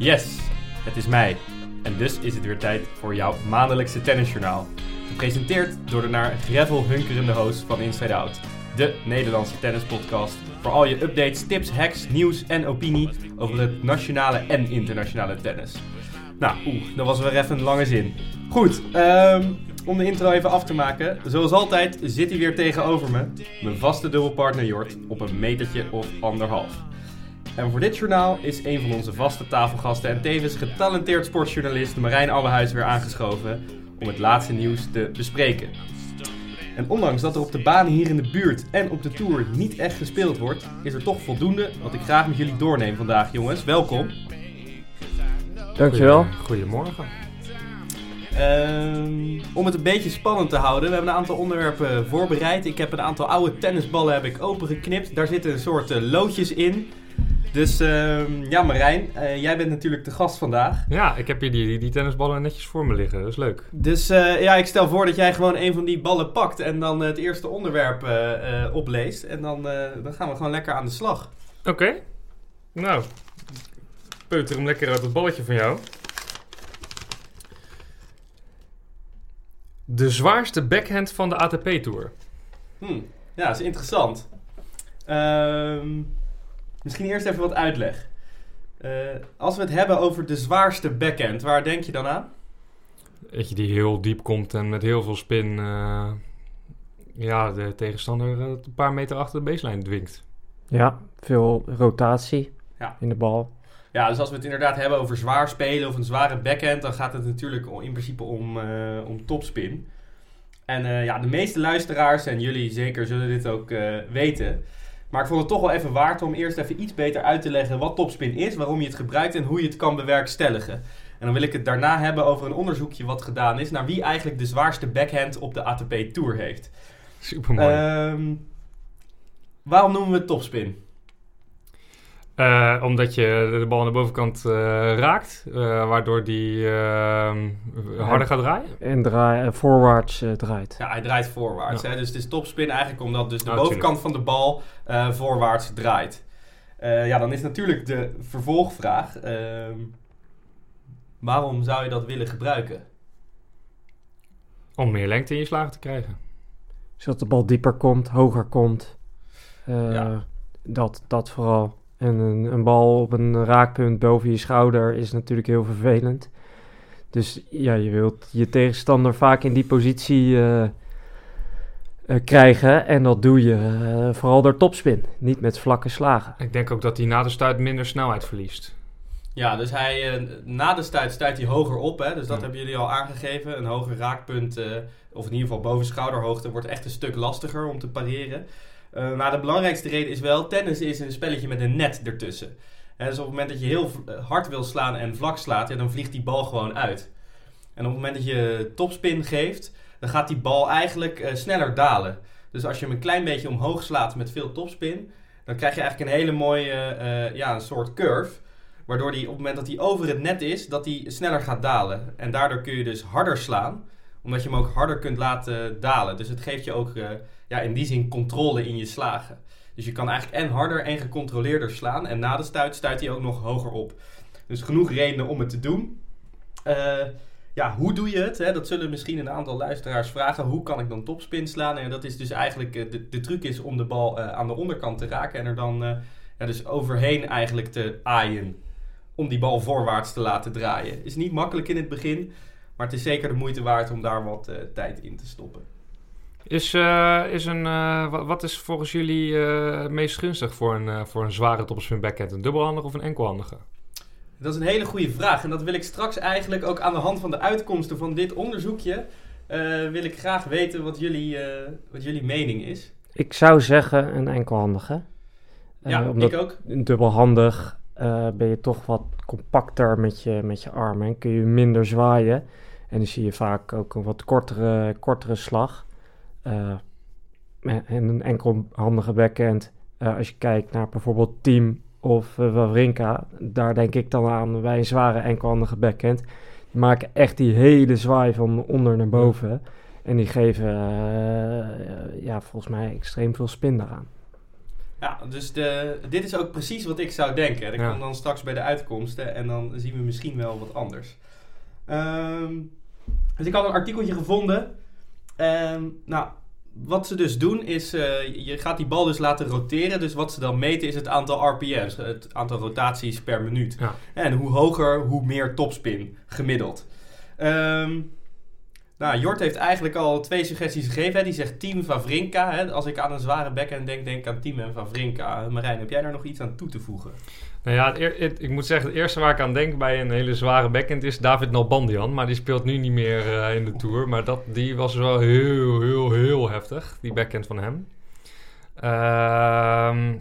Yes, het is mij. En dus is het weer tijd voor jouw maandelijkse tennisjournaal. Gepresenteerd door de naar gravel hunkerende host van Inside Out. De Nederlandse tennispodcast. Voor al je updates, tips, hacks, nieuws en opinie over het nationale en internationale tennis. Nou, oeh, dat was weer even een lange zin. Goed, ehm, om de intro even af te maken. Zoals altijd zit hij weer tegenover me. Mijn vaste dubbelpartner Jort op een metertje of anderhalf. En voor dit journaal is een van onze vaste tafelgasten en tevens getalenteerd sportjournalist Marijn Abbehuis weer aangeschoven om het laatste nieuws te bespreken. En ondanks dat er op de banen hier in de buurt en op de Tour niet echt gespeeld wordt, is er toch voldoende wat ik graag met jullie doorneem vandaag, jongens. Welkom. Dankjewel. Goedemorgen. Ehm, om het een beetje spannend te houden, we hebben een aantal onderwerpen voorbereid. Ik heb een aantal oude tennisballen heb ik opengeknipt. Daar zitten een soort eh, loodjes in. Dus ehm, ja, Marijn, eh, jij bent natuurlijk de gast vandaag. Ja, ik heb hier die, die, die tennisballen netjes voor me liggen. Dat is leuk. Dus eh, ja, ik stel voor dat jij gewoon een van die ballen pakt en dan het eerste onderwerp eh, eh, opleest. En dan, eh, dan gaan we gewoon lekker aan de slag. Oké. Nou, peuter hem lekker uit het balletje van jou. De zwaarste backhand van de ATP-tour. Hm, ja, dat is interessant. Ehm, misschien eerst even wat uitleg. Eh, als we het hebben over de zwaarste backhand, waar denk je dan aan? Eentje die heel diep komt en met heel veel spin... eh, ja, de tegenstander een paar meter achter de baseline dwingt. Ja, veel rotatie Ja. in de bal. Ja, dus als we het inderdaad hebben over zwaar spelen of een zware backhand, dan gaat het natuurlijk in principe om, eh, om topspin. En eh, ja, de meeste luisteraars, en jullie zeker, zullen dit ook eh, weten. Maar ik vond het toch wel even waard om eerst even iets beter uit te leggen wat topspin is, waarom je het gebruikt en hoe je het kan bewerkstelligen. En dan wil ik het daarna hebben over een onderzoekje wat gedaan is naar wie eigenlijk de zwaarste backhand op de ATP Tour heeft. Super mooi. Ehm, waarom noemen we het topspin? Eh, omdat je de bal aan de bovenkant eh, raakt, eh, waardoor die ehm, harder gaat draaien. En draai, voorwaarts draait. Ja, hij draait voorwaarts. Ja. Hè? Dus het is topspin eigenlijk omdat dus de Oh, bovenkant van de bal eh, voorwaarts draait. Eh, ja, dan is natuurlijk de vervolgvraag. ehm, waarom zou je dat willen gebruiken? Om meer lengte in je slagen te krijgen. Zodat de bal dieper komt, hoger komt. Eh, Ja. dat, dat vooral. En een, een bal op een raakpunt boven je schouder is natuurlijk heel vervelend. Dus ja, je wilt je tegenstander vaak in die positie eh, eh, krijgen. En dat doe je eh, vooral door topspin, niet met vlakke slagen. Ik denk ook dat hij na de stuit minder snelheid verliest. Ja, dus hij, na de stuit stuit hij hoger op. Hè? Dus dat Ja. hebben jullie al aangegeven. Een hoger raakpunt, eh, of in ieder geval boven schouderhoogte, wordt echt een stuk lastiger om te pareren. Eh, maar de belangrijkste reden is wel, tennis is een spelletje met een net ertussen. Hè, dus op het moment dat je heel eh, hard wil slaan en vlak slaat, ja, dan vliegt die bal gewoon uit. En op het moment dat je topspin geeft, dan gaat die bal eigenlijk eh, sneller dalen. Dus als je hem een klein beetje omhoog slaat met veel topspin, dan krijg je eigenlijk een hele mooie, ja, een soort curve. Waardoor die op het moment dat hij over het net is, dat hij sneller gaat dalen. En daardoor kun je dus harder slaan, omdat je hem ook harder kunt laten dalen. Dus het geeft je ook ja, in die zin controle in je slagen. Dus je kan eigenlijk en harder en gecontroleerder slaan. En na de stuit stuit hij ook nog hoger op. Dus genoeg redenen om het te doen. Eh, ja, hoe doe je het? Hè? Dat zullen misschien een aantal luisteraars vragen. Hoe kan ik dan topspin slaan? En dat is dus eigenlijk, eh, de, de truc is om de bal eh, aan de onderkant te raken. En er dan ja, dus overheen eigenlijk te aaien. Om die bal voorwaarts te laten draaien. Is niet makkelijk in het begin. Maar het is zeker de moeite waard om daar wat tijd in te stoppen. Is, eh, is een, eh, wa- wat is volgens jullie eh, het meest gunstig voor een, eh, voor een zware topspin backhand? Een dubbelhandige of een enkelhandige? Dat is een hele goede vraag. En dat wil ik straks eigenlijk ook aan de hand van de uitkomsten van dit onderzoekje. eh, wil ik graag weten wat jullie, eh, wat jullie mening is. Ik zou zeggen een enkelhandige. Eh, Ja, omdat ik ook. dubbelhandig eh, ben je toch wat compacter met je, met je armen en kun je minder zwaaien. En dan zie je vaak ook een wat kortere, kortere slag. Eh, en en een enkelhandige backhand, eh, als je kijkt naar bijvoorbeeld Team of uh, Wawrinka, daar denk ik dan aan bij een zware enkelhandige backhand. Die maken echt die hele zwaai van onder naar boven. En die geven eh, ja, volgens mij extreem veel spin daaraan. Ja, dus de, dit is ook precies wat ik zou denken. En ik Ja. kom dan straks bij de uitkomsten en dan zien we misschien wel wat anders. Ehm, dus ik had een artikeltje gevonden. Ehm, nou, wat ze dus doen is, eh, je gaat die bal dus laten roteren. Dus wat ze dan meten is het aantal RPM's, het aantal rotaties per minuut. Ja. En hoe hoger, hoe meer topspin, gemiddeld. Ehm, nou, Jort heeft eigenlijk al twee suggesties gegeven. Hè. Die zegt Team Vavrinka. Hè. Als ik aan een zware backhand denk, denk ik aan Team en Vavrinka. Marijn, heb jij daar nog iets aan toe te voegen? Nou ja, het ik moet zeggen, het eerste waar ik aan denk bij een hele zware backhand is David Nalbandian. Maar die speelt nu niet meer eh, in de Tour. Maar dat, die was wel heel, heel, heel heftig, die backhand van hem. Ehm,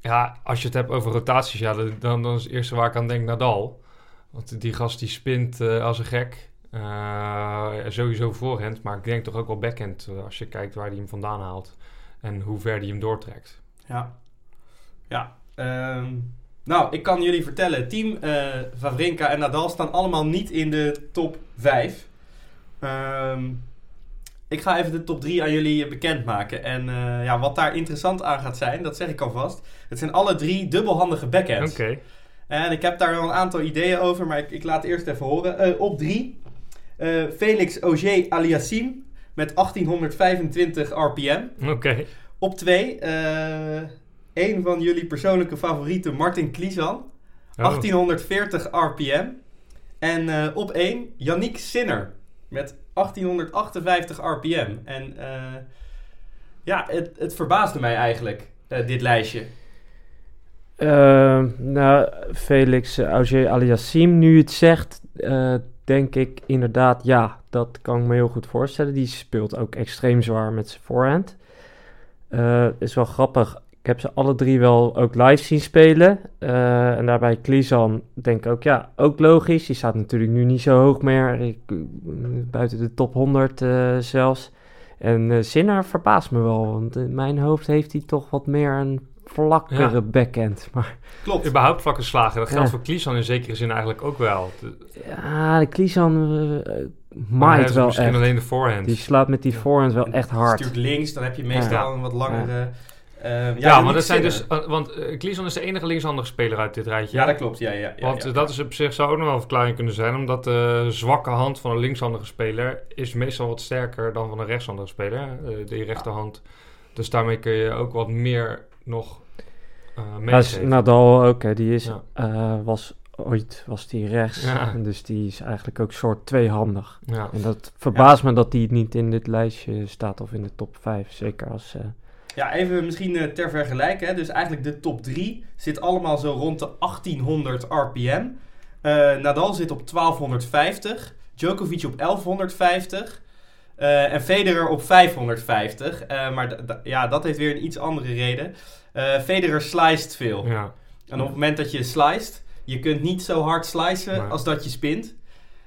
ja, als je het hebt over rotaties, ja, dan, dan is het eerste waar ik aan denk Nadal. Want die gast die spint eh, als een gek. Eh, sowieso voorhand, maar ik denk toch ook wel backhand als je kijkt waar hij hem vandaan haalt. En hoe ver hij hem doortrekt. Ja. Ja. Ehm, nou, ik kan jullie vertellen. Team eh Vavrinka en Nadal staan allemaal niet in de top 5. Ehm, ik ga even de top 3 aan jullie bekendmaken. En eh, ja, wat daar interessant aan gaat zijn, dat zeg ik alvast. Het zijn alle drie dubbelhandige backhands. Oké. En ik heb daar wel een aantal ideeën over, maar ik, ik laat eerst even horen. Eh, op 3, Felix Auger Aliassim met 1825 RPM. Oké. Op 2, een van jullie persoonlijke favorieten, Martin Kliesan. Oh. 1840 RPM. En eh, op 1, Yannick Sinner met 1858 RPM. En eh, ja, het, het verbaasde mij eigenlijk, eh, dit lijstje. Ehm, nou, Felix Auger Aliassim, nu je het zegt, eh, denk ik inderdaad, ja, dat kan ik me heel goed voorstellen. Die speelt ook extreem zwaar met zijn voorhand. Eh is wel grappig. Ik heb ze alle drie wel ook live zien spelen. Eh, en daarbij Klizan denk ik ook, ja, ook logisch. Die staat natuurlijk nu niet zo hoog meer. Ik, eh, buiten de top 100 eh, zelfs. En eh Sinner verbaast me wel, want in mijn hoofd heeft hij toch wat meer een vlakkere Ja. backhand. Maar Klopt. Überhaupt vlakke slagen. Dat geldt Ja. voor Klisan in zekere zin eigenlijk ook wel. De- ja, de Klizan maar maait wel misschien echt. alleen de voorhand. Die slaat met die voorhand wel echt hard. Stuurt links, dan heb je meestal Ja. een wat langere... eh, ja, Yannick maar dat zijn dus... Uh, want uh, Klisan is de enige linkshandige speler uit dit rijtje. Ja, dat klopt. Ja, ja, ja, Want ja. dat is op zich zou ook nog wel een verklaring kunnen zijn. Omdat de zwakke hand van een linkshandige speler is meestal wat sterker dan van een rechtshandige speler. Uh, die rechterhand. Dus daarmee kun je ook wat meer nog uh, Ja, is. Nadal ook, hè, die is, Ja. eh, was ooit was die rechts. Ja. Dus die is eigenlijk ook soort tweehandig. Ja. En dat verbaast me dat die niet in dit lijstje staat of in de top 5. Zeker als... eh, Ja, even misschien eh, ter vergelijking. Dus eigenlijk de top 3 zit allemaal zo rond de 1800 RPM. Eh, Nadal zit op 1250. Djokovic op 1150. eh, en Federer op 550. Eh, maar ja, dat heeft weer een iets andere reden. Federer sliced veel. ja. En op het moment dat je sliced, je kunt niet zo hard slicen Nee. als dat je spint.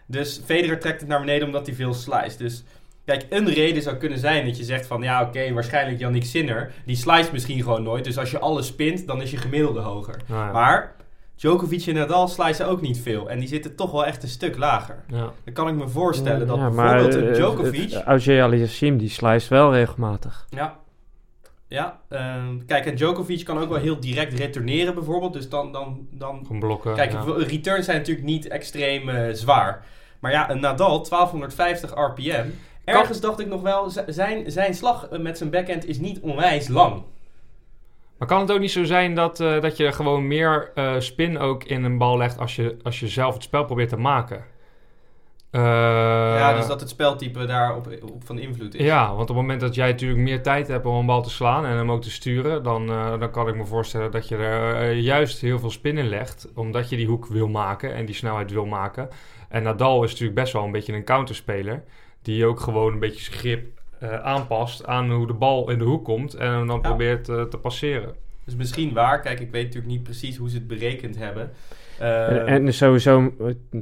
Dus Federer trekt het naar beneden omdat hij veel sliced. Dus kijk, een reden zou kunnen zijn dat je zegt van... Ja, oké, waarschijnlijk Yannick Sinner. Die sliced misschien gewoon nooit. Dus als je alles spint, dan is je gemiddelde hoger. Nou ja. Maar Djokovic en Nadal slicen ook niet veel. En die zitten toch wel echt een stuk lager. ja. Dan kan ik me voorstellen dat ja, bijvoorbeeld eh, een het- Djokovic... Auger Aliassim, die slijst wel regelmatig. Ja. Ja, ehm, kijk, en Djokovic kan ook wel heel direct retourneren bijvoorbeeld. Dus dan, dan, dan Gewoon blokken. Kijk, ja. returns zijn natuurlijk niet extreem eh, zwaar. Maar ja, een Nadal, 1250 RPM. Ergens dacht ik nog wel, zijn, zijn slag eh, met zijn backhand is niet onwijs lang. Maar kan het ook niet zo zijn dat, eh, dat je gewoon meer eh, spin ook in een bal legt als je, als je zelf het spel probeert te maken? Eh, ja, dus dat het speltype daar op, op van invloed is. Ja, want op het moment dat jij natuurlijk meer tijd hebt om een bal te slaan en hem ook te sturen, dan, eh, dan kan ik me voorstellen dat je er juist heel veel spin in legt, omdat je die hoek wil maken en die snelheid wil maken. En Nadal is natuurlijk best wel een beetje een counterspeler, die ook gewoon een beetje zijn grip eh, aanpast aan hoe de bal in de hoek komt en hem dan Ja. probeert eh, te passeren. Dus misschien waar. Kijk, ik weet natuurlijk niet precies hoe ze het berekend hebben. Eh, En, en sowieso,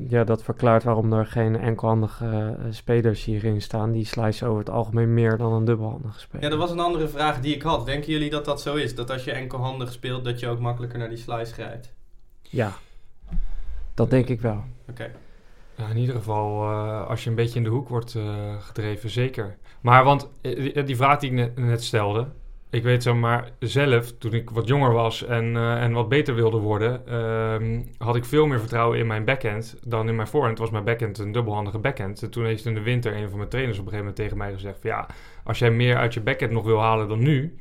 ja, dat verklaart waarom er geen enkelhandige spelers hierin staan. Die slijzen over het algemeen meer dan een dubbelhandige speler. ja, dat was een andere vraag die ik had. Denken jullie dat dat zo is? Dat als je enkelhandig speelt, dat je ook makkelijker naar die slice grijpt? Ja, dat denk ik wel. Oké. Ja, in ieder geval, eh, als je een beetje in de hoek wordt eh, gedreven, zeker. Maar want eh, die, vraag die ik net, stelde, ik weet zeg maar zelf, toen ik wat jonger was en, en wat beter wilde worden, ehm, had ik veel meer vertrouwen in mijn backhand dan in mijn voorhand. Was mijn backhand een dubbelhandige backhand. En toen heeft in de winter een van mijn trainers op een gegeven moment tegen mij gezegd: Ja, als jij meer uit je backhand nog wil halen dan nu,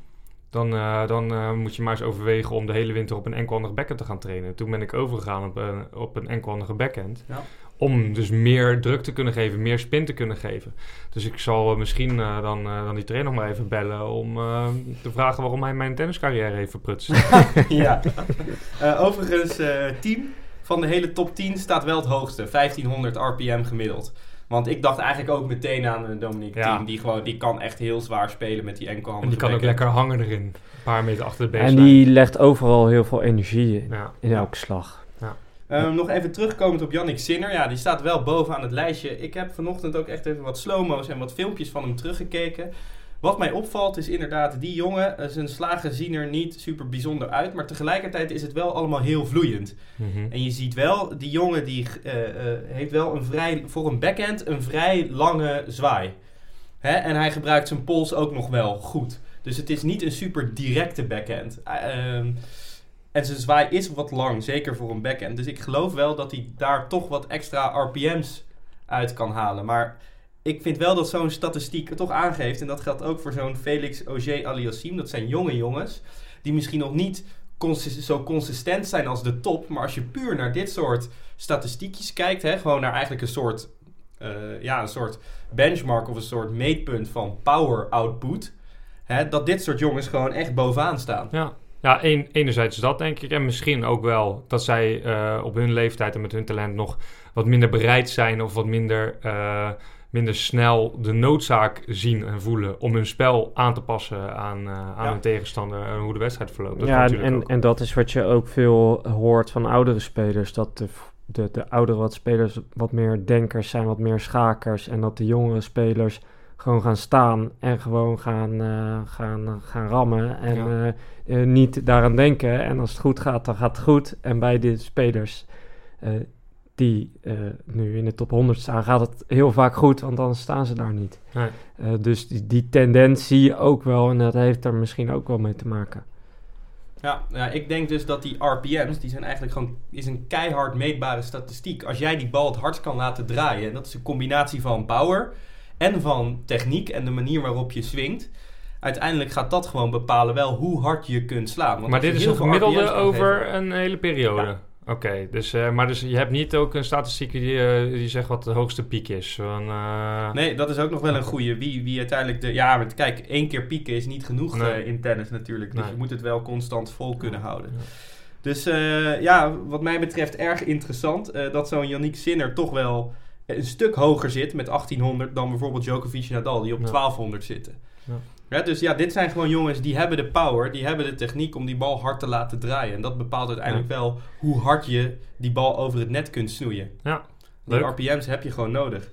dan, dan moet je maar eens overwegen om de hele winter op een enkelhandige backhand te gaan trainen. Toen ben ik overgegaan op een, op een enkelhandige backhand. Ja. Om dus meer druk te kunnen geven, meer spin te kunnen geven. Dus ik zal misschien eh, dan, eh, dan die trainer nog maar even bellen om eh, te vragen waarom hij mijn tenniscarrière heeft verprutst. ja. Eh, overigens, eh team van de hele top 10 staat wel het hoogste. 1500 RPM gemiddeld. Want ik dacht eigenlijk ook meteen aan Dominique Ja. Team. Die, gewoon, die kan echt heel zwaar spelen met die en enkelhandige die kan ook lekker hangen erin. Een paar meter achter de En baseline. die legt overal heel veel energie in, Ja. in elke slag. Ehm, nog even terugkomend op Yannick Sinner. Ja, die staat wel bovenaan het lijstje. Ik heb vanochtend ook echt even wat slow-mo's en wat filmpjes van hem teruggekeken. Wat mij opvalt is inderdaad, die jongen, eh, zijn slagen zien er niet super bijzonder uit. Maar tegelijkertijd is het wel allemaal heel vloeiend. Mhm. En je ziet wel, die jongen die eh, eh, heeft wel een vrij, voor een backhand een vrij lange zwaai. Hè? En hij gebruikt zijn pols ook nog wel goed. Dus het is niet een super directe backhand. Ehm, en zijn zwaai is wat lang, zeker voor een backhand. Dus ik geloof wel dat hij daar toch wat extra RPM's uit kan halen. Maar ik vind wel dat zo'n statistiek toch aangeeft, en dat geldt ook voor zo'n Felix Auger Aliassime, dat zijn jonge jongens, die misschien nog niet zo consistent zijn als de top, maar als je puur naar dit soort statistiekjes kijkt, hè, gewoon naar eigenlijk een soort, eh, ja, een soort benchmark of een soort meetpunt van power output, hè, dat dit soort jongens gewoon echt bovenaan staan. Ja, ja een, enerzijds dat denk ik. En misschien ook wel dat zij eh, op hun leeftijd en met hun talent nog wat minder bereid zijn of wat minder, eh, minder snel de noodzaak zien en voelen om hun spel aan te passen aan, eh, aan Ja. hun tegenstander en hoe de wedstrijd verloopt. Dat ja, en, natuurlijk en, ook. en dat is wat je ook veel hoort van oudere spelers. Dat de, de, de oudere wat spelers wat meer denkers zijn, wat meer schakers. En dat de jongere spelers gewoon gaan staan en gewoon gaan, eh, gaan, eh, gaan rammen. En Ja. eh, niet daaraan denken. En als het goed gaat, dan gaat het goed. En bij de spelers die nu in de top 100 staan, gaat het heel vaak goed. Want dan staan ze daar niet. Nee. Dus die, die tendens zie je ook wel. En dat heeft er misschien ook wel mee te maken. Ja, ja, ik denk dus dat die RPM's, die zijn eigenlijk gewoon, is een keihard meetbare statistiek. Als jij die bal het hardst kan laten draaien, en dat is een combinatie van power en van techniek en de manier waarop je swingt. Uiteindelijk gaat dat gewoon bepalen wel hoe hard je kunt slaan. Want maar dit is een gemiddelde over geven- een hele periode. Ja. Oké, dus, eh, maar dus je hebt niet ook een statistiek die, eh, die zegt wat de hoogste piek is. Van, eh, Nee, dat is ook nog wel een goede. Wie, wie uiteindelijk de. Ja, maar kijk, één keer pieken is niet genoeg Nee. in tennis natuurlijk. Dus Nee. je moet het wel constant vol kunnen houden. Ja. Dus ja, wat mij betreft erg interessant dat zo'n Yannick Sinner toch wel een stuk hoger zit met 1800 dan bijvoorbeeld Djokovic en Nadal die op Ja. 1200 zitten. Ja. Ja, dus ja, dit zijn gewoon jongens die hebben de power, die hebben de techniek om die bal hard te laten draaien. En dat bepaalt uiteindelijk wel hoe hard je die bal over het net kunt snoeien. Ja, Die leuk. RPM's heb je gewoon nodig.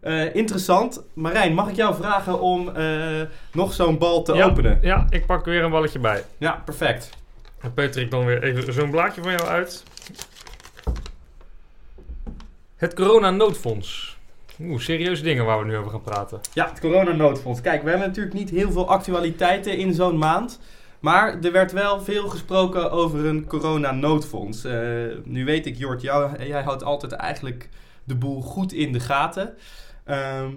Eh, interessant. Marijn, mag ik jou vragen om eh, nog zo'n bal te openen? Ja, ik pak weer een balletje bij. Ja, perfect. Dan peuter ik dan weer even zo'n blaadje van jou uit. Het corona-noodfonds. Oeh, serieuze dingen waar we nu over gaan praten. Ja, het coronanoodfonds. Kijk, we hebben natuurlijk niet heel veel actualiteiten in zo'n maand. Maar er werd wel veel gesproken over een coronanoodfonds. Eh nu weet ik, Jort, jou, jij houdt altijd eigenlijk de boel goed in de gaten. Ehm,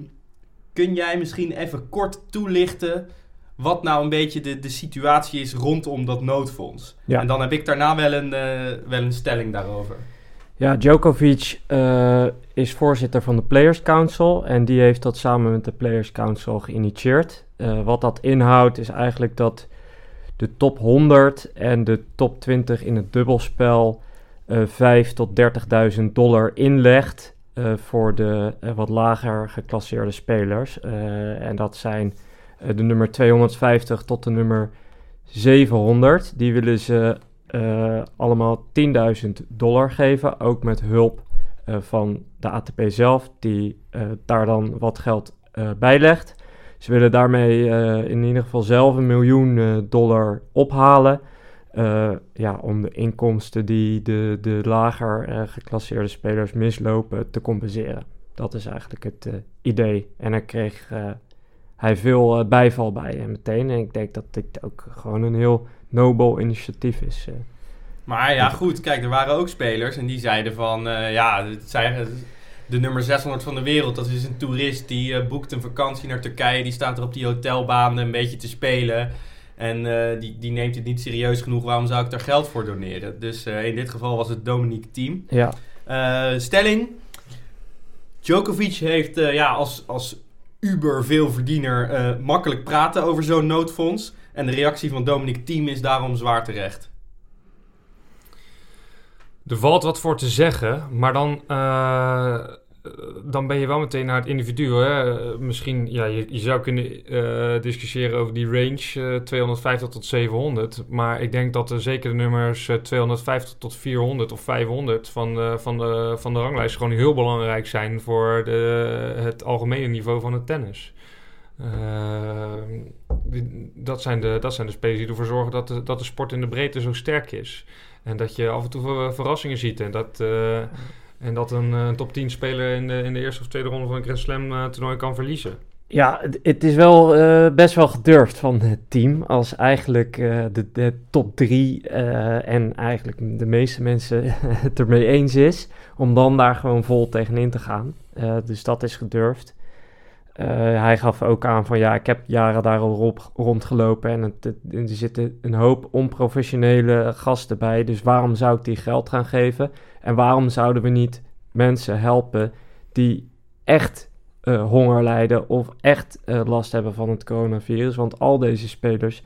kun jij misschien even kort toelichten wat nou een beetje de, de situatie is rondom dat noodfonds? Ja. En dan heb ik daarna wel een, eh, wel een stelling daarover. Ja, Djokovic eh, is voorzitter van de Players Council en die heeft dat samen met de Players Council geïnitieerd. Eh, wat dat inhoudt is eigenlijk dat de top 100 en de top 20 in het dubbelspel eh 5 tot 30.000 dollar inlegt voor de wat lager geclasseerde spelers. En dat zijn de nummer 250 tot de nummer 700. Die willen ze eh, allemaal 10.000 dollar geven. Ook met hulp eh, van de ATP zelf, die eh, daar dan wat geld bij legt. Ze willen daarmee in ieder geval zelf een miljoen dollar ophalen. ja, om de inkomsten die de, de lager geclasseerde spelers mislopen te compenseren. Dat is eigenlijk het idee. En hij kreeg hij veel bijval bij hem meteen. En ik denk dat dit ook gewoon een heel nobel initiatief is. eh. Maar ja, goed, kijk, er waren ook spelers en die zeiden van, eh, ja, het zijn, de nummer 600 van de wereld, dat is een toerist die eh, boekt een vakantie naar Turkije, die staat er op die hotelbaan een beetje te spelen. En eh, die, die neemt het niet serieus genoeg, waarom zou ik daar geld voor doneren? Dus eh, in dit geval was het Dominique Team. Ja, Eh, stelling, Djokovic heeft eh, ja, als, als uber veelverdiener eh makkelijk praten over zo'n noodfonds. En de reactie van Dominic Thiem is daarom zwaar terecht. Er valt wat voor te zeggen, maar dan, eh, dan ben je wel meteen naar het individu. Hè? Misschien, ja, je, zou kunnen eh, discussiëren over die range eh, 250 tot 700. Maar ik denk dat er zeker de nummers eh, 250 tot 400 of 500 van, de van, de, van de ranglijst gewoon heel belangrijk zijn voor de, het algemene niveau van het tennis. Eh, die- dat, zijn de, dat zijn de spelers die ervoor zorgen dat de, dat de sport in de breedte zo sterk is. En dat je af en toe ver- verrassingen ziet. En dat, eh, en dat een, eh, top 10 speler in de, in de eerste of tweede ronde van een Grand Slam eh, toernooi kan verliezen. Ja, het, is wel best wel gedurfd van het team. Als eigenlijk de, de top drie eh, en eigenlijk de meeste mensen het ermee eens is. Om dan daar gewoon vol tegenin te gaan. Dus dat is gedurfd. Eh, hij gaf ook aan van ja, ik heb jaren daar al rondgelopen. En er zitten een hoop onprofessionele gasten bij. Dus waarom zou ik die geld gaan geven? En waarom zouden we niet mensen helpen die echt eh, honger lijden of echt eh, last hebben van het coronavirus. Want al deze spelers,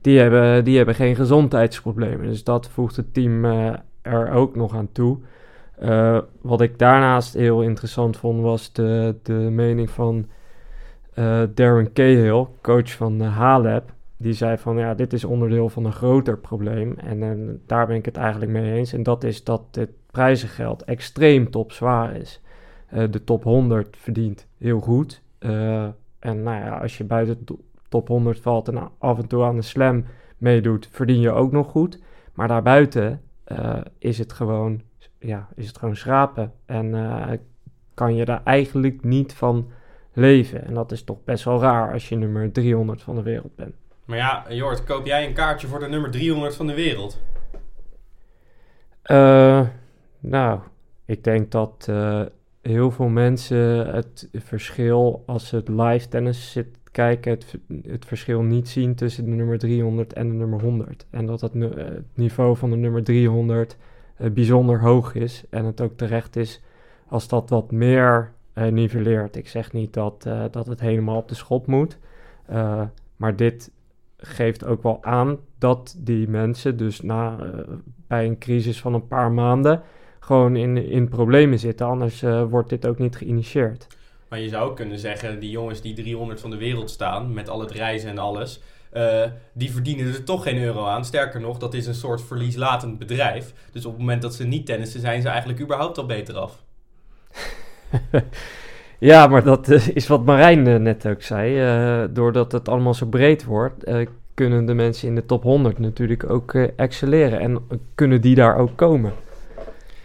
die hebben, die hebben geen gezondheidsproblemen. Dus dat voegt het team er ook nog aan toe. Eh, wat ik daarnaast heel interessant vond, was de, de mening van eh, Darren Cahill, coach van uh, Halep. Die zei van, ja, dit is onderdeel van een groter probleem. En eh, daar ben ik het eigenlijk mee eens. En dat is dat het prijzengeld extreem topzwaar is. De top 100 verdient heel goed. En nou ja, als je buiten de top 100 valt en af en toe aan de slam meedoet, verdien je ook nog goed. Maar daarbuiten is, het gewoon, ja, is het gewoon schrapen. En eh, kan je daar eigenlijk niet van leven. En dat is toch best wel raar als je nummer 300 van de wereld bent. Maar ja, Jort, koop jij een kaartje voor de nummer 300 van de wereld? Uh, nou, ik denk dat uh, heel veel mensen het verschil als ze het live tennis zit kijken, het, het, verschil niet zien tussen de nummer 300 en de nummer 100. En dat het, het niveau van de nummer 300 uh, bijzonder hoog is en het ook terecht is als dat wat meer uh, nivelleert. Ik zeg niet dat, uh, dat het helemaal op de schop moet, maar dit geeft ook wel aan dat die mensen dus na, bij een crisis van een paar maanden gewoon in, in problemen zitten. Anders wordt dit ook niet geïnitieerd. Maar je zou ook kunnen zeggen, die jongens die 300 van de wereld staan, met al het reizen en alles, uh, die verdienen er toch geen euro aan. Sterker nog, dat is een soort verlieslatend bedrijf. Dus op het moment dat ze niet tennissen, zijn ze eigenlijk überhaupt al beter af. ja, maar dat uh, is wat Marijn net ook zei. Uh, doordat het allemaal zo breed wordt, uh, kunnen de mensen in de top 100 natuurlijk ook uh, excelleren. En kunnen die daar ook komen.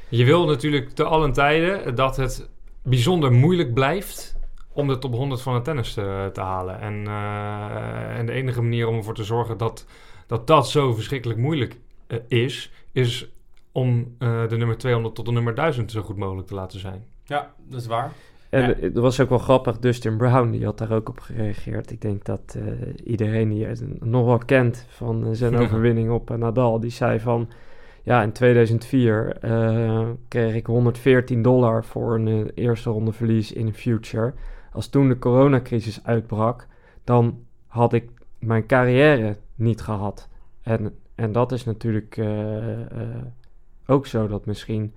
Je wil natuurlijk te allen tijden dat het bijzonder moeilijk blijft om de top 100 van het tennis te, te halen. En, uh, en, de enige manier om ervoor te zorgen dat dat, dat zo verschrikkelijk moeilijk uh, is, is om uh, de nummer 200 tot de nummer 1000 zo goed mogelijk te laten zijn. Ja, dat is waar. En ja. het was ook wel grappig, Dustin Brown, die had daar ook op gereageerd. Ik denk dat uh, iedereen die het nog wel kent van zijn overwinning op Nadal, die zei van... Ja, in 2004 uh, kreeg ik 114 dollar voor een uh, eerste ronde verlies in Future. Als toen de coronacrisis uitbrak, dan had ik mijn carrière niet gehad. En, en dat is natuurlijk uh, ook zo dat misschien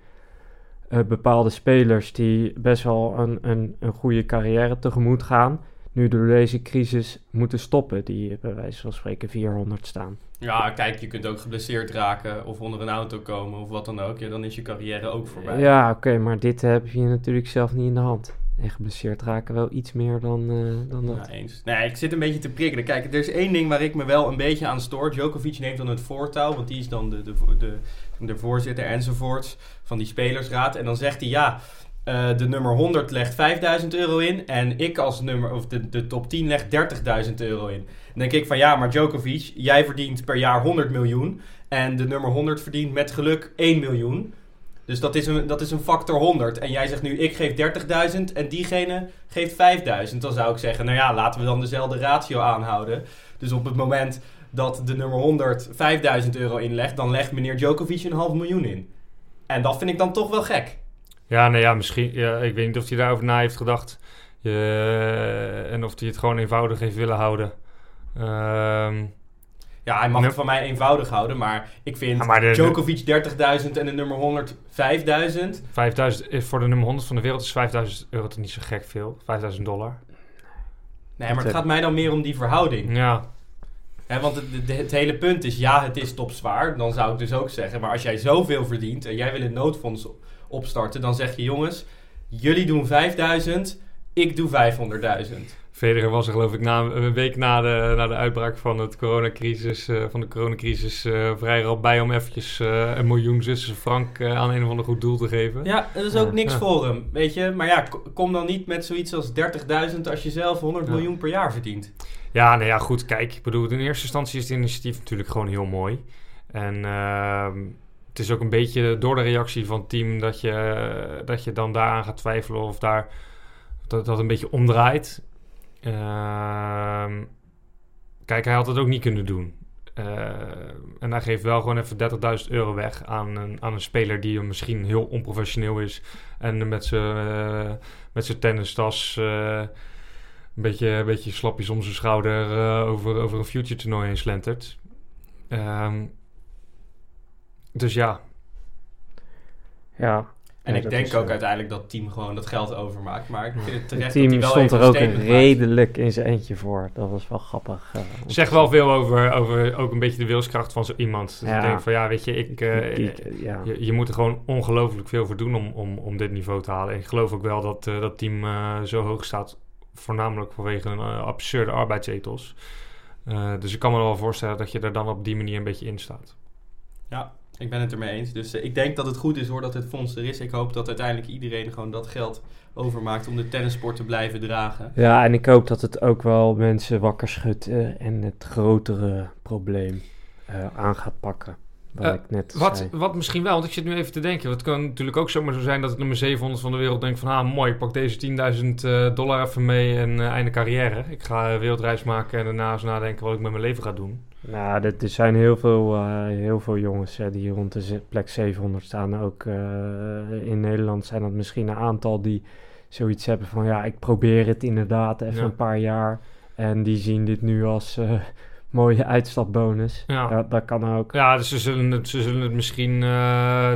bepaalde spelers die best wel een, een, een goede carrière tegemoet gaan, nu door deze crisis moeten stoppen, die bij wijze van spreken 400 staan. Ja, kijk, je kunt ook geblesseerd raken of onder een auto komen of wat dan ook. Ja, dan is je carrière ook voorbij. Ja, oké, okay, maar dit heb je natuurlijk zelf niet in de hand. En geblesseerd raken wel iets meer dan, uh, dan dat. Ja, eens. Nee, ik zit een beetje te prikkelen. Kijk, er is één ding waar ik me wel een beetje aan stoor. Djokovic neemt dan het voortouw, want die is dan de, de, de, de voorzitter enzovoorts van die spelersraad. En dan zegt hij, ja, eh, de nummer 100 legt 5000 euro in. En ik als nummer, of de, de top 10 legt 30.000 euro in. Dan denk ik van ja, maar Djokovic, jij verdient per jaar 100 miljoen. En de nummer 100 verdient met geluk 1 miljoen. Dus dat is een, dat is een factor 100. En jij zegt nu, ik geef 30.000 en diegene geeft 5.000. Dan zou ik zeggen, nou ja, laten we dan dezelfde ratio aanhouden. Dus op het moment dat de nummer 100 5000 euro inlegt, dan legt meneer Djokovic een half miljoen in. En dat vind ik dan toch wel gek. Ja, nou ja, misschien. Ja, ik weet niet of hij daarover na heeft gedacht. Uh, en of hij het gewoon eenvoudig heeft willen houden. Ehm ja, hij mag het van mij eenvoudig houden, maar ik vind ja, Djokovic 30.000 en de nummer 100 5.000. 5000 voor de nummer 100 van de wereld is 5000 euro toch niet zo gek veel? 5000 dollar. Nee, maar het gaat mij dan meer om die verhouding. Ja. He, want het, het, hele punt is, ja, het is topzwaar. Dan zou ik dus ook zeggen, maar als jij zoveel verdient en jij wil het noodfonds opstarten, dan zeg je jongens, jullie doen 5000, ik doe 500.000. Federer was er geloof ik na, een week na de, na de uitbraak van, het coronacrisis, uh, van de coronacrisis uh, vrij rap bij om eventjes uh, een miljoen zussen frank aan een of ander goed doel te geven. Ja, dat is ook niks voor hem, weet je. Maar ja, kom dan niet met zoiets als 30.000 als je zelf 100 miljoen per jaar verdient. Ja, nou ja, goed, kijk. Ik bedoel, in eerste instantie is het initiatief natuurlijk gewoon heel mooi. En ehm, het is ook een beetje door de reactie van het team dat je, dat je dan daaraan gaat twijfelen of daar dat, dat een beetje omdraait. Ehm, kijk, hij had het ook niet kunnen doen. Uh, en hij geeft wel gewoon even 30.000 euro weg aan een, aan een speler die misschien heel onprofessioneel is. En met zijn uh, zijn tennistas uh, een, beetje, een beetje slapjes om zijn schouder over, over een future toernooi heen slentert. Um, dus ja. Ja, en ik denk ook uiteindelijk dat het team gewoon dat geld overmaakt. Maar ik vind het terecht het team dat hij wel stond er ook redelijk in zijn eentje voor. Dat was wel grappig. Uh, zeg wel veel over, over ook een beetje de wilskracht van zo iemand. Dus ja. ik denk van ja, weet je, ik, uh, ja. je, je, moet er gewoon ongelooflijk veel voor doen om, om, om dit niveau te halen. En ik geloof ook wel dat uh, dat team zo hoog staat. Voornamelijk vanwege een absurde arbeidsethos. dus ik kan me wel voorstellen dat je er dan op die manier een beetje in staat. Ja, ik ben het ermee eens. Dus uh, ik denk dat het goed is hoor dat het fonds er is. Ik hoop dat uiteindelijk iedereen gewoon dat geld overmaakt om de tennissport te blijven dragen. Ja, en ik hoop dat het ook wel mensen wakker schudt uh, en het grotere probleem uh, aan gaat pakken. Wat, uh, ik net wat, zei. wat misschien wel, want ik zit nu even te denken. Het kan natuurlijk ook zomaar zo zijn dat het nummer 700 van de wereld denkt van... ah, mooi, ik pak deze 10.000 uh, dollar even mee en uh, einde carrière. Ik ga wereldreis maken en daarna eens nadenken wat ik met mijn leven ga doen. Nou, er zijn heel veel, heel veel jongens uh, die rond de plek 700 staan. Ook in Nederland zijn dat misschien een aantal die zoiets hebben van... ja, ik probeer het inderdaad even ja. een paar jaar. En die zien dit nu als mooie uitstapbonus. Ja. Dat, dat, kan ook. Ja, dus ze zullen het, ze zullen het misschien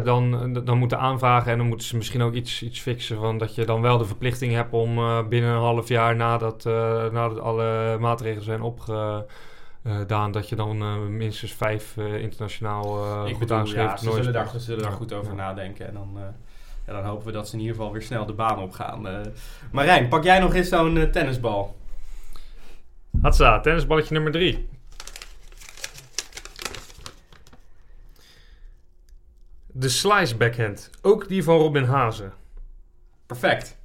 dan, dan moeten aanvragen... en dan moeten ze misschien ook iets, iets fixen... van dat je dan wel de verplichting hebt om binnen een half jaar... nadat, nadat alle maatregelen zijn opge uh, Daan, dat je dan uh, minstens vijf uh, internationaal uh, Ik ja, ze zullen, daar, ze zullen daar goed over ja. nadenken. En dan, ja, dan hopen we dat ze in ieder geval weer snel de baan op gaan. Marijn, pak jij nog eens zo'n tennisbal? Hatsa, tennisballetje nummer drie. De slice backhand. Ook die van Robin Hazen. Perfect.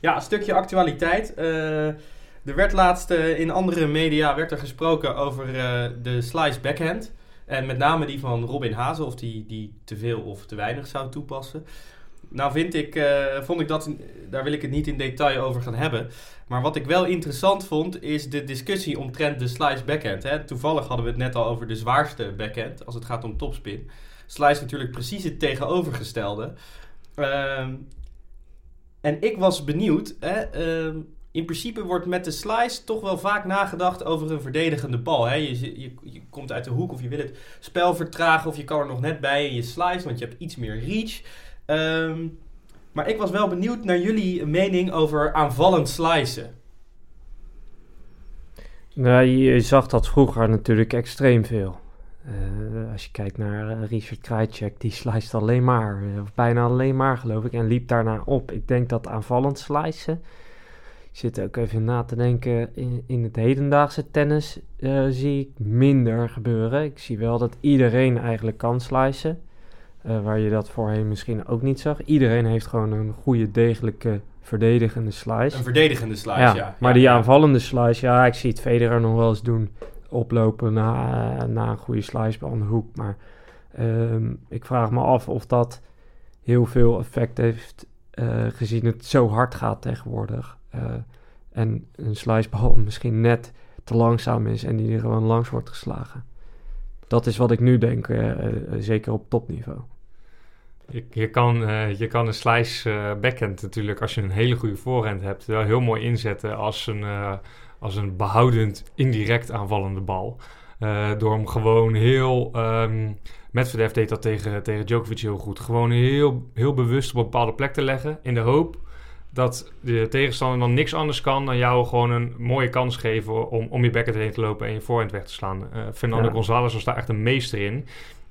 Ja, een stukje actualiteit. Er werd laatst uh, in andere media werd er gesproken over uh, de slice backhand. En met name die van Robin Hazen, of die, die te veel of te weinig zou toepassen. Nou vind ik, vond ik dat, daar wil ik het niet in detail over gaan hebben. Maar wat ik wel interessant vond, is de discussie omtrent de slice backhand. Hè. Toevallig hadden we het net al over de zwaarste backhand, als het gaat om topspin. Slice natuurlijk precies het tegenovergestelde. Uh, en ik was benieuwd, hè, uh, in principe wordt met de slice toch wel vaak nagedacht over een verdedigende bal. Hè? Je, je, je, komt uit de hoek of je wil het spel vertragen of je kan er nog net bij en je slice, want je hebt iets meer reach. Um, maar ik was wel benieuwd naar jullie mening over aanvallend slicen. Nou, je zag dat vroeger natuurlijk extreem veel. Uh, als je kijkt naar uh, Richard Krajcek, die sliced alleen maar, of bijna alleen maar geloof ik, en liep daarna op. Ik denk dat aanvallend slicen zit ook even na te denken. In, in het hedendaagse tennis uh, zie ik minder gebeuren. Ik zie wel dat iedereen eigenlijk kan slicen. eh, waar je dat voorheen misschien ook niet zag. Iedereen heeft gewoon een goede, degelijke, verdedigende slice. Een verdedigende slice, ja. Maar Ja, die ja. aanvallende slice, ja, ik zie het Federer nog wel eens doen. Oplopen na, na een goede slice aan de hoek. Maar ehm, ik vraag me af of dat heel veel effect heeft eh, gezien het zo hard gaat tegenwoordig. Eh, en een slicebal misschien net te langzaam is en die er gewoon langs wordt geslagen. Dat is wat ik nu denk, eh, zeker op topniveau. Je, je, kan, je kan een slice eh, backhand natuurlijk, als je een hele goede voorhand hebt, wel heel mooi inzetten als een, als een behoudend, indirect aanvallende bal. Eh, door hem gewoon heel... ehm Medvedev deed dat tegen, tegen Djokovic heel goed. Gewoon heel, heel bewust op een bepaalde plek te leggen. In de hoop dat de tegenstander dan niks anders kan dan jou gewoon een mooie kans geven om, om je backhand heen te lopen en je voorhand weg te slaan. Eh, Fernando Ja. González was daar echt een meester in.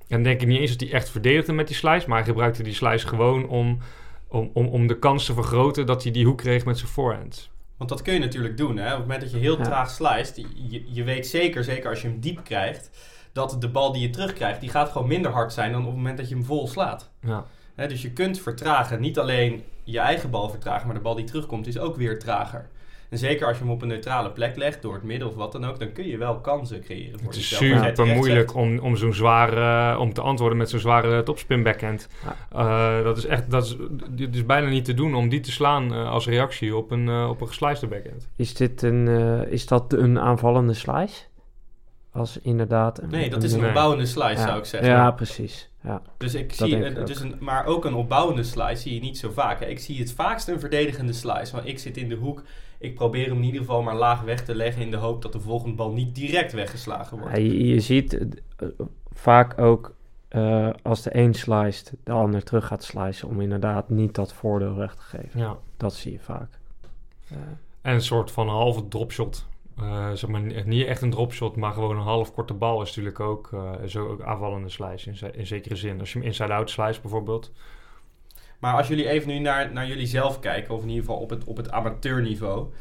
En denk ik niet eens dat hij echt verdedigde met die slice, maar hij gebruikte die slice gewoon om, om, om, om de kans te vergroten dat hij die hoek kreeg met zijn voorhand. Want dat kun je natuurlijk doen. Hè? Op het moment dat je heel Ja. traag sliced, je, je weet zeker, zeker als je hem diep krijgt, dat de bal die je terugkrijgt, die gaat gewoon minder hard zijn dan op het moment dat je hem vol slaat. Ja. Hè, dus je kunt vertragen. Niet alleen je eigen bal vertragen, maar de bal die terugkomt is ook weer trager. En zeker als je hem op een neutrale plek legt, door het midden of wat dan ook, dan kun je wel kansen creëren voor Het is jezelf. Super moeilijk om, om zo'n zware, om te antwoorden met zo'n zware topspin backhand. Ja. Eh, dat is echt, dat is, dit is bijna niet te doen om die te slaan eh, als reactie op een, eh op een geslicede backhand. Is, dit een, eh, is dat een aanvallende slice? Als inderdaad... Een, Nee, dat is een Nee. opbouwende slice, ja. zou ik zeggen. Ja, precies. Ja. Dus ik Dat zie, ik een- dus een, maar ook een opbouwende slice zie je niet zo vaak. Hè. Ik zie het vaakst een verdedigende slice. Want ik zit in de hoek. Ik probeer hem in ieder geval maar laag weg te leggen in de hoop dat de volgende bal niet direct weggeslagen wordt. Ja, je, je ziet eh, vaak ook eh, als de een sliced, de ander terug gaat slicen om inderdaad niet dat voordeel weg te geven. Ja. Dat zie je vaak. Eh, En een soort van halve dropshot. Eh zeg maar, ni- niet echt een dropshot, maar gewoon een half korte bal is natuurlijk ook, eh, zo ook aanvallende slice in, in zekere zin. Als je hem inside-out slice bijvoorbeeld. Maar als jullie even nu naar, naar jullie zelf kijken, of in ieder geval op het, op het amateurniveau,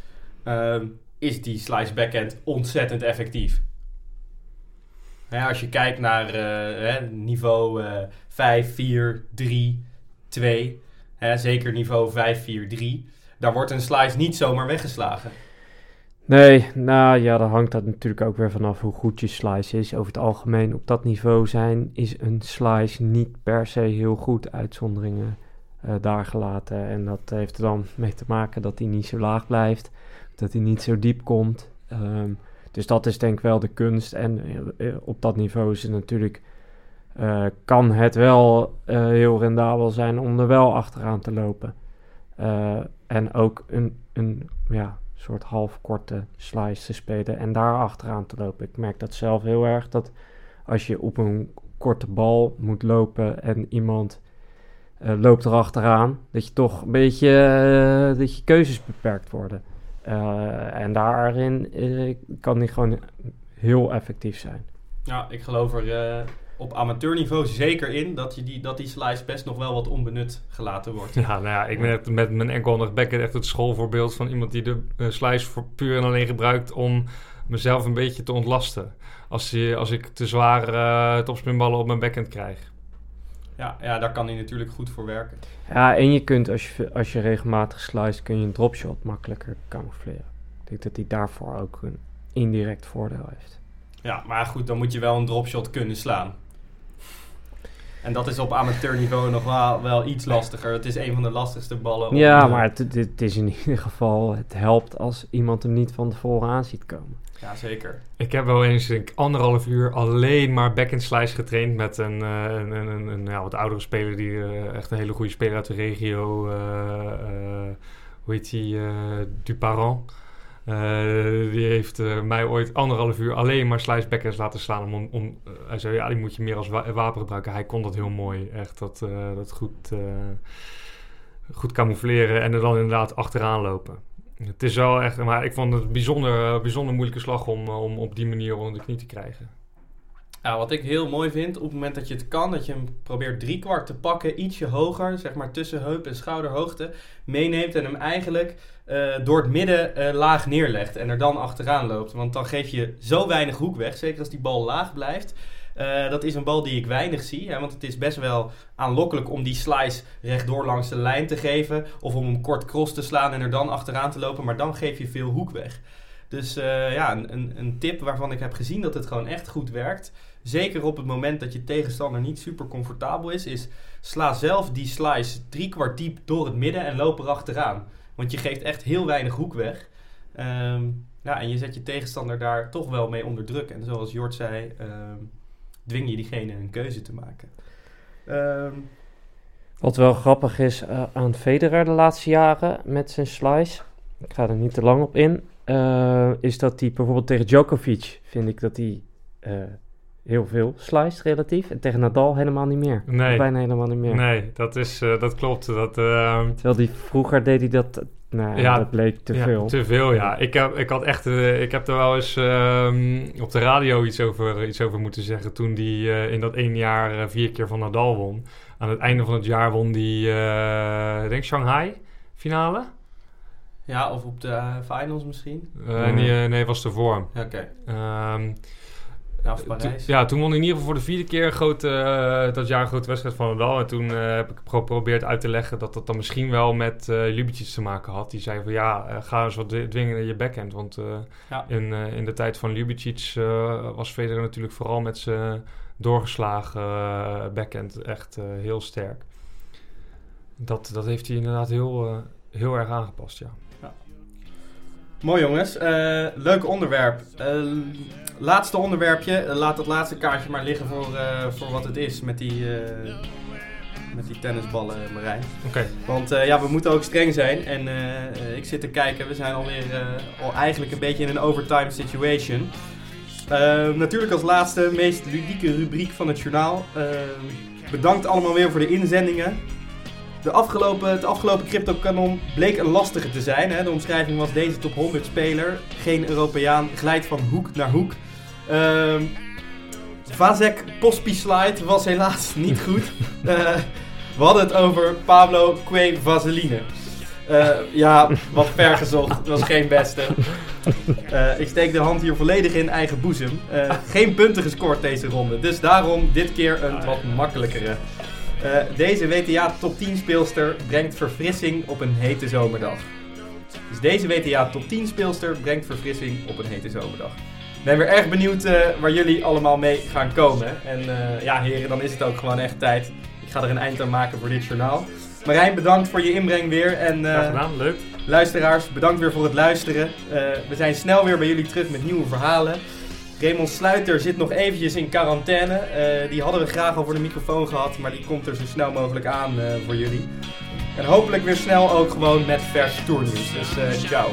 ehm, is die slice backhand ontzettend effectief. Als je kijkt naar eh, niveau eh 5, 4, 3, 2, hè, zeker niveau 5, 4, 3, daar wordt een slice niet zomaar weggeslagen. Nee, nou ja, daar hangt dat natuurlijk ook weer vanaf hoe goed je slice is. Over het algemeen op dat niveau zijn is een slice niet per se heel goed. Uitzonderingen daar gelaten. En dat heeft er dan mee te maken dat hij niet zo laag blijft. Dat hij niet zo diep komt. Ehm, dus dat is denk ik wel de kunst. En eh, eh, op dat niveau is het natuurlijk... eh, kan het wel eh, heel rendabel zijn om er wel achteraan te lopen. Eh, en ook een, een ja, soort halfkorte slice te spelen en daar achteraan te lopen. Ik merk dat zelf heel erg, dat als je op een korte bal moet lopen en iemand eh, loopt erachteraan, dat je toch een beetje, eh, dat je keuzes beperkt worden. Eh, en daarin kan die gewoon heel effectief zijn. Ja, ik geloof er eh, op amateurniveau zeker in dat, je die, dat die slice best nog wel wat onbenut gelaten wordt. Ja, nou ja, ik ben echt met mijn enkelhandig backhand echt het schoolvoorbeeld van iemand die de slice voor puur en alleen gebruikt om mezelf een beetje te ontlasten. Als, die, als ik te zware topspinballen op mijn backhand krijg. Ja, ja, daar kan hij natuurlijk goed voor werken. Ja, en je kunt als je, als je regelmatig slice, kun je een dropshot makkelijker camoufleren. Ik denk dat hij daarvoor ook een indirect voordeel heeft. Ja, maar goed, dan moet je wel een dropshot kunnen slaan. En dat is op amateurniveau nog wel, wel iets lastiger. Het is een van de lastigste ballen. om, Ja, eh, maar het, het, het is in ieder geval, het helpt als iemand hem niet van tevoren aan ziet komen. Ja, zeker. Ik heb wel eens ik, anderhalf uur alleen maar backhand slice getraind met een, eh, een, een, een, een, ja, wat oudere speler die eh, echt een hele goede speler uit de regio, eh, hoe heet die, Duparent. Eh, die heeft mij ooit anderhalf uur alleen maar slice backhands laten slaan. Om, om, hij zei, ja, die moet je meer als wa- wapen gebruiken. Hij kon dat heel mooi. Echt dat, dat goed, goed camoufleren en er dan inderdaad achteraan lopen. Het is wel echt, maar ik vond het een bijzonder, eh, bijzonder moeilijke slag om, eh, om op die manier onder de knie te krijgen. Wat ik heel mooi vind, op het moment dat je het kan, dat je hem probeert driekwart te pakken, ietsje hoger, zeg maar tussen heup en schouderhoogte, meeneemt en hem eigenlijk eh, door het midden laag neerlegt en er dan achteraan loopt. Want dan geef je zo weinig hoek weg, zeker als die bal laag blijft. Eh, dat is een bal die ik weinig zie. Hè, want het is best wel aanlokkelijk om die slice rechtdoor langs de lijn te geven. Of om hem kort cross te slaan en er dan achteraan te lopen. Maar dan geef je veel hoek weg. Dus uh, ja, een, een, tip waarvan ik heb gezien dat het gewoon echt goed werkt. Zeker op het moment dat je tegenstander niet super comfortabel is. Is sla zelf die slice drie kwart diep door het midden en loop er achteraan. Want je geeft echt heel weinig hoek weg. Um, ja, en je zet je tegenstander daar toch wel mee onder druk. En zoals Jort zei, um, dwing je diegene een keuze te maken. Um, Wat wel grappig is uh, aan Federer de laatste jaren met zijn slice, ik ga er niet te lang op in, uh, is dat hij bijvoorbeeld tegen Djokovic, vind ik dat hij uh, heel veel sliced relatief. En tegen Nadal helemaal niet meer. Nee. Bijna helemaal niet meer. Nee, dat, is, uh, dat klopt. Dat, uh, Terwijl die vroeger deed hij dat... Nou, ja, dat bleek te ja, veel. Te veel, ja. Ik heb, ik had echt... Uh, ik heb er wel eens op de radio iets over, iets over moeten zeggen... toen die in dat één jaar vier keer van Nadal won. Aan het einde van het jaar won die, ik denk Shanghai finale. Ja, of op de finals misschien? nee, nee, was ervoor. Oké. Okay. Um, ja, Parijs. ja, toen won hij in ieder geval voor de vierde keer grote, uh, dat jaar een grote wedstrijd van Nadal. En toen uh, heb ik geprobeerd uit te leggen dat dat dan misschien wel met uh, te maken had. Die zei van ja, ga eens wat dwingen in je backhand. Want ja. in, in de tijd van Lubicic was Federer natuurlijk vooral met zijn doorgeslagen backhand echt heel sterk. Dat, dat heeft hij inderdaad heel, heel erg aangepast, ja. Mooi jongens, uh, leuk onderwerp. Uh, laatste onderwerpje, uh, laat dat laatste kaartje maar liggen voor, voor wat het is met die, met die tennisballen, Marijn. Oké. Okay. Want ja, we moeten ook streng zijn en ik zit te kijken, we zijn alweer al eigenlijk een beetje in een overtime situation. natuurlijk als laatste, meest ludieke rubriek van het journaal. bedankt allemaal weer voor de inzendingen. De afgelopen, het afgelopen crypto-kanon bleek een lastige te zijn. Hè? De omschrijving was deze top 100 speler. Geen Europeaan, glijdt van hoek naar hoek. Uh, Vazek Pospislide was helaas niet goed. uh, we hadden het over Pablo Que Vaseline. Uh, ja, wat ver gezocht. Het was geen beste. Uh, ik steek de hand hier volledig in eigen boezem. Uh, geen punten gescoord deze ronde. Dus daarom dit keer een wat makkelijkere. Uh, deze WTA top 10 speelster brengt verfrissing op een hete zomerdag. Dus deze WTA top 10 speelster brengt verfrissing op een hete zomerdag. Ik ben weer erg benieuwd uh, waar jullie allemaal mee gaan komen. En uh, ja, heren, dan is het ook gewoon echt tijd. Ik ga er een eind aan maken voor dit journaal. Marijn, bedankt voor je inbreng weer. En, Graag gedaan, leuk. Luisteraars, bedankt weer voor het luisteren. we zijn snel weer bij jullie terug met nieuwe verhalen. Raymond Sluiter zit nog eventjes in quarantaine. Uh, die hadden we graag al voor de microfoon gehad, maar die komt er zo snel mogelijk aan uh, voor jullie. En hopelijk weer snel ook gewoon met vers tournieuws. Dus uh, ciao.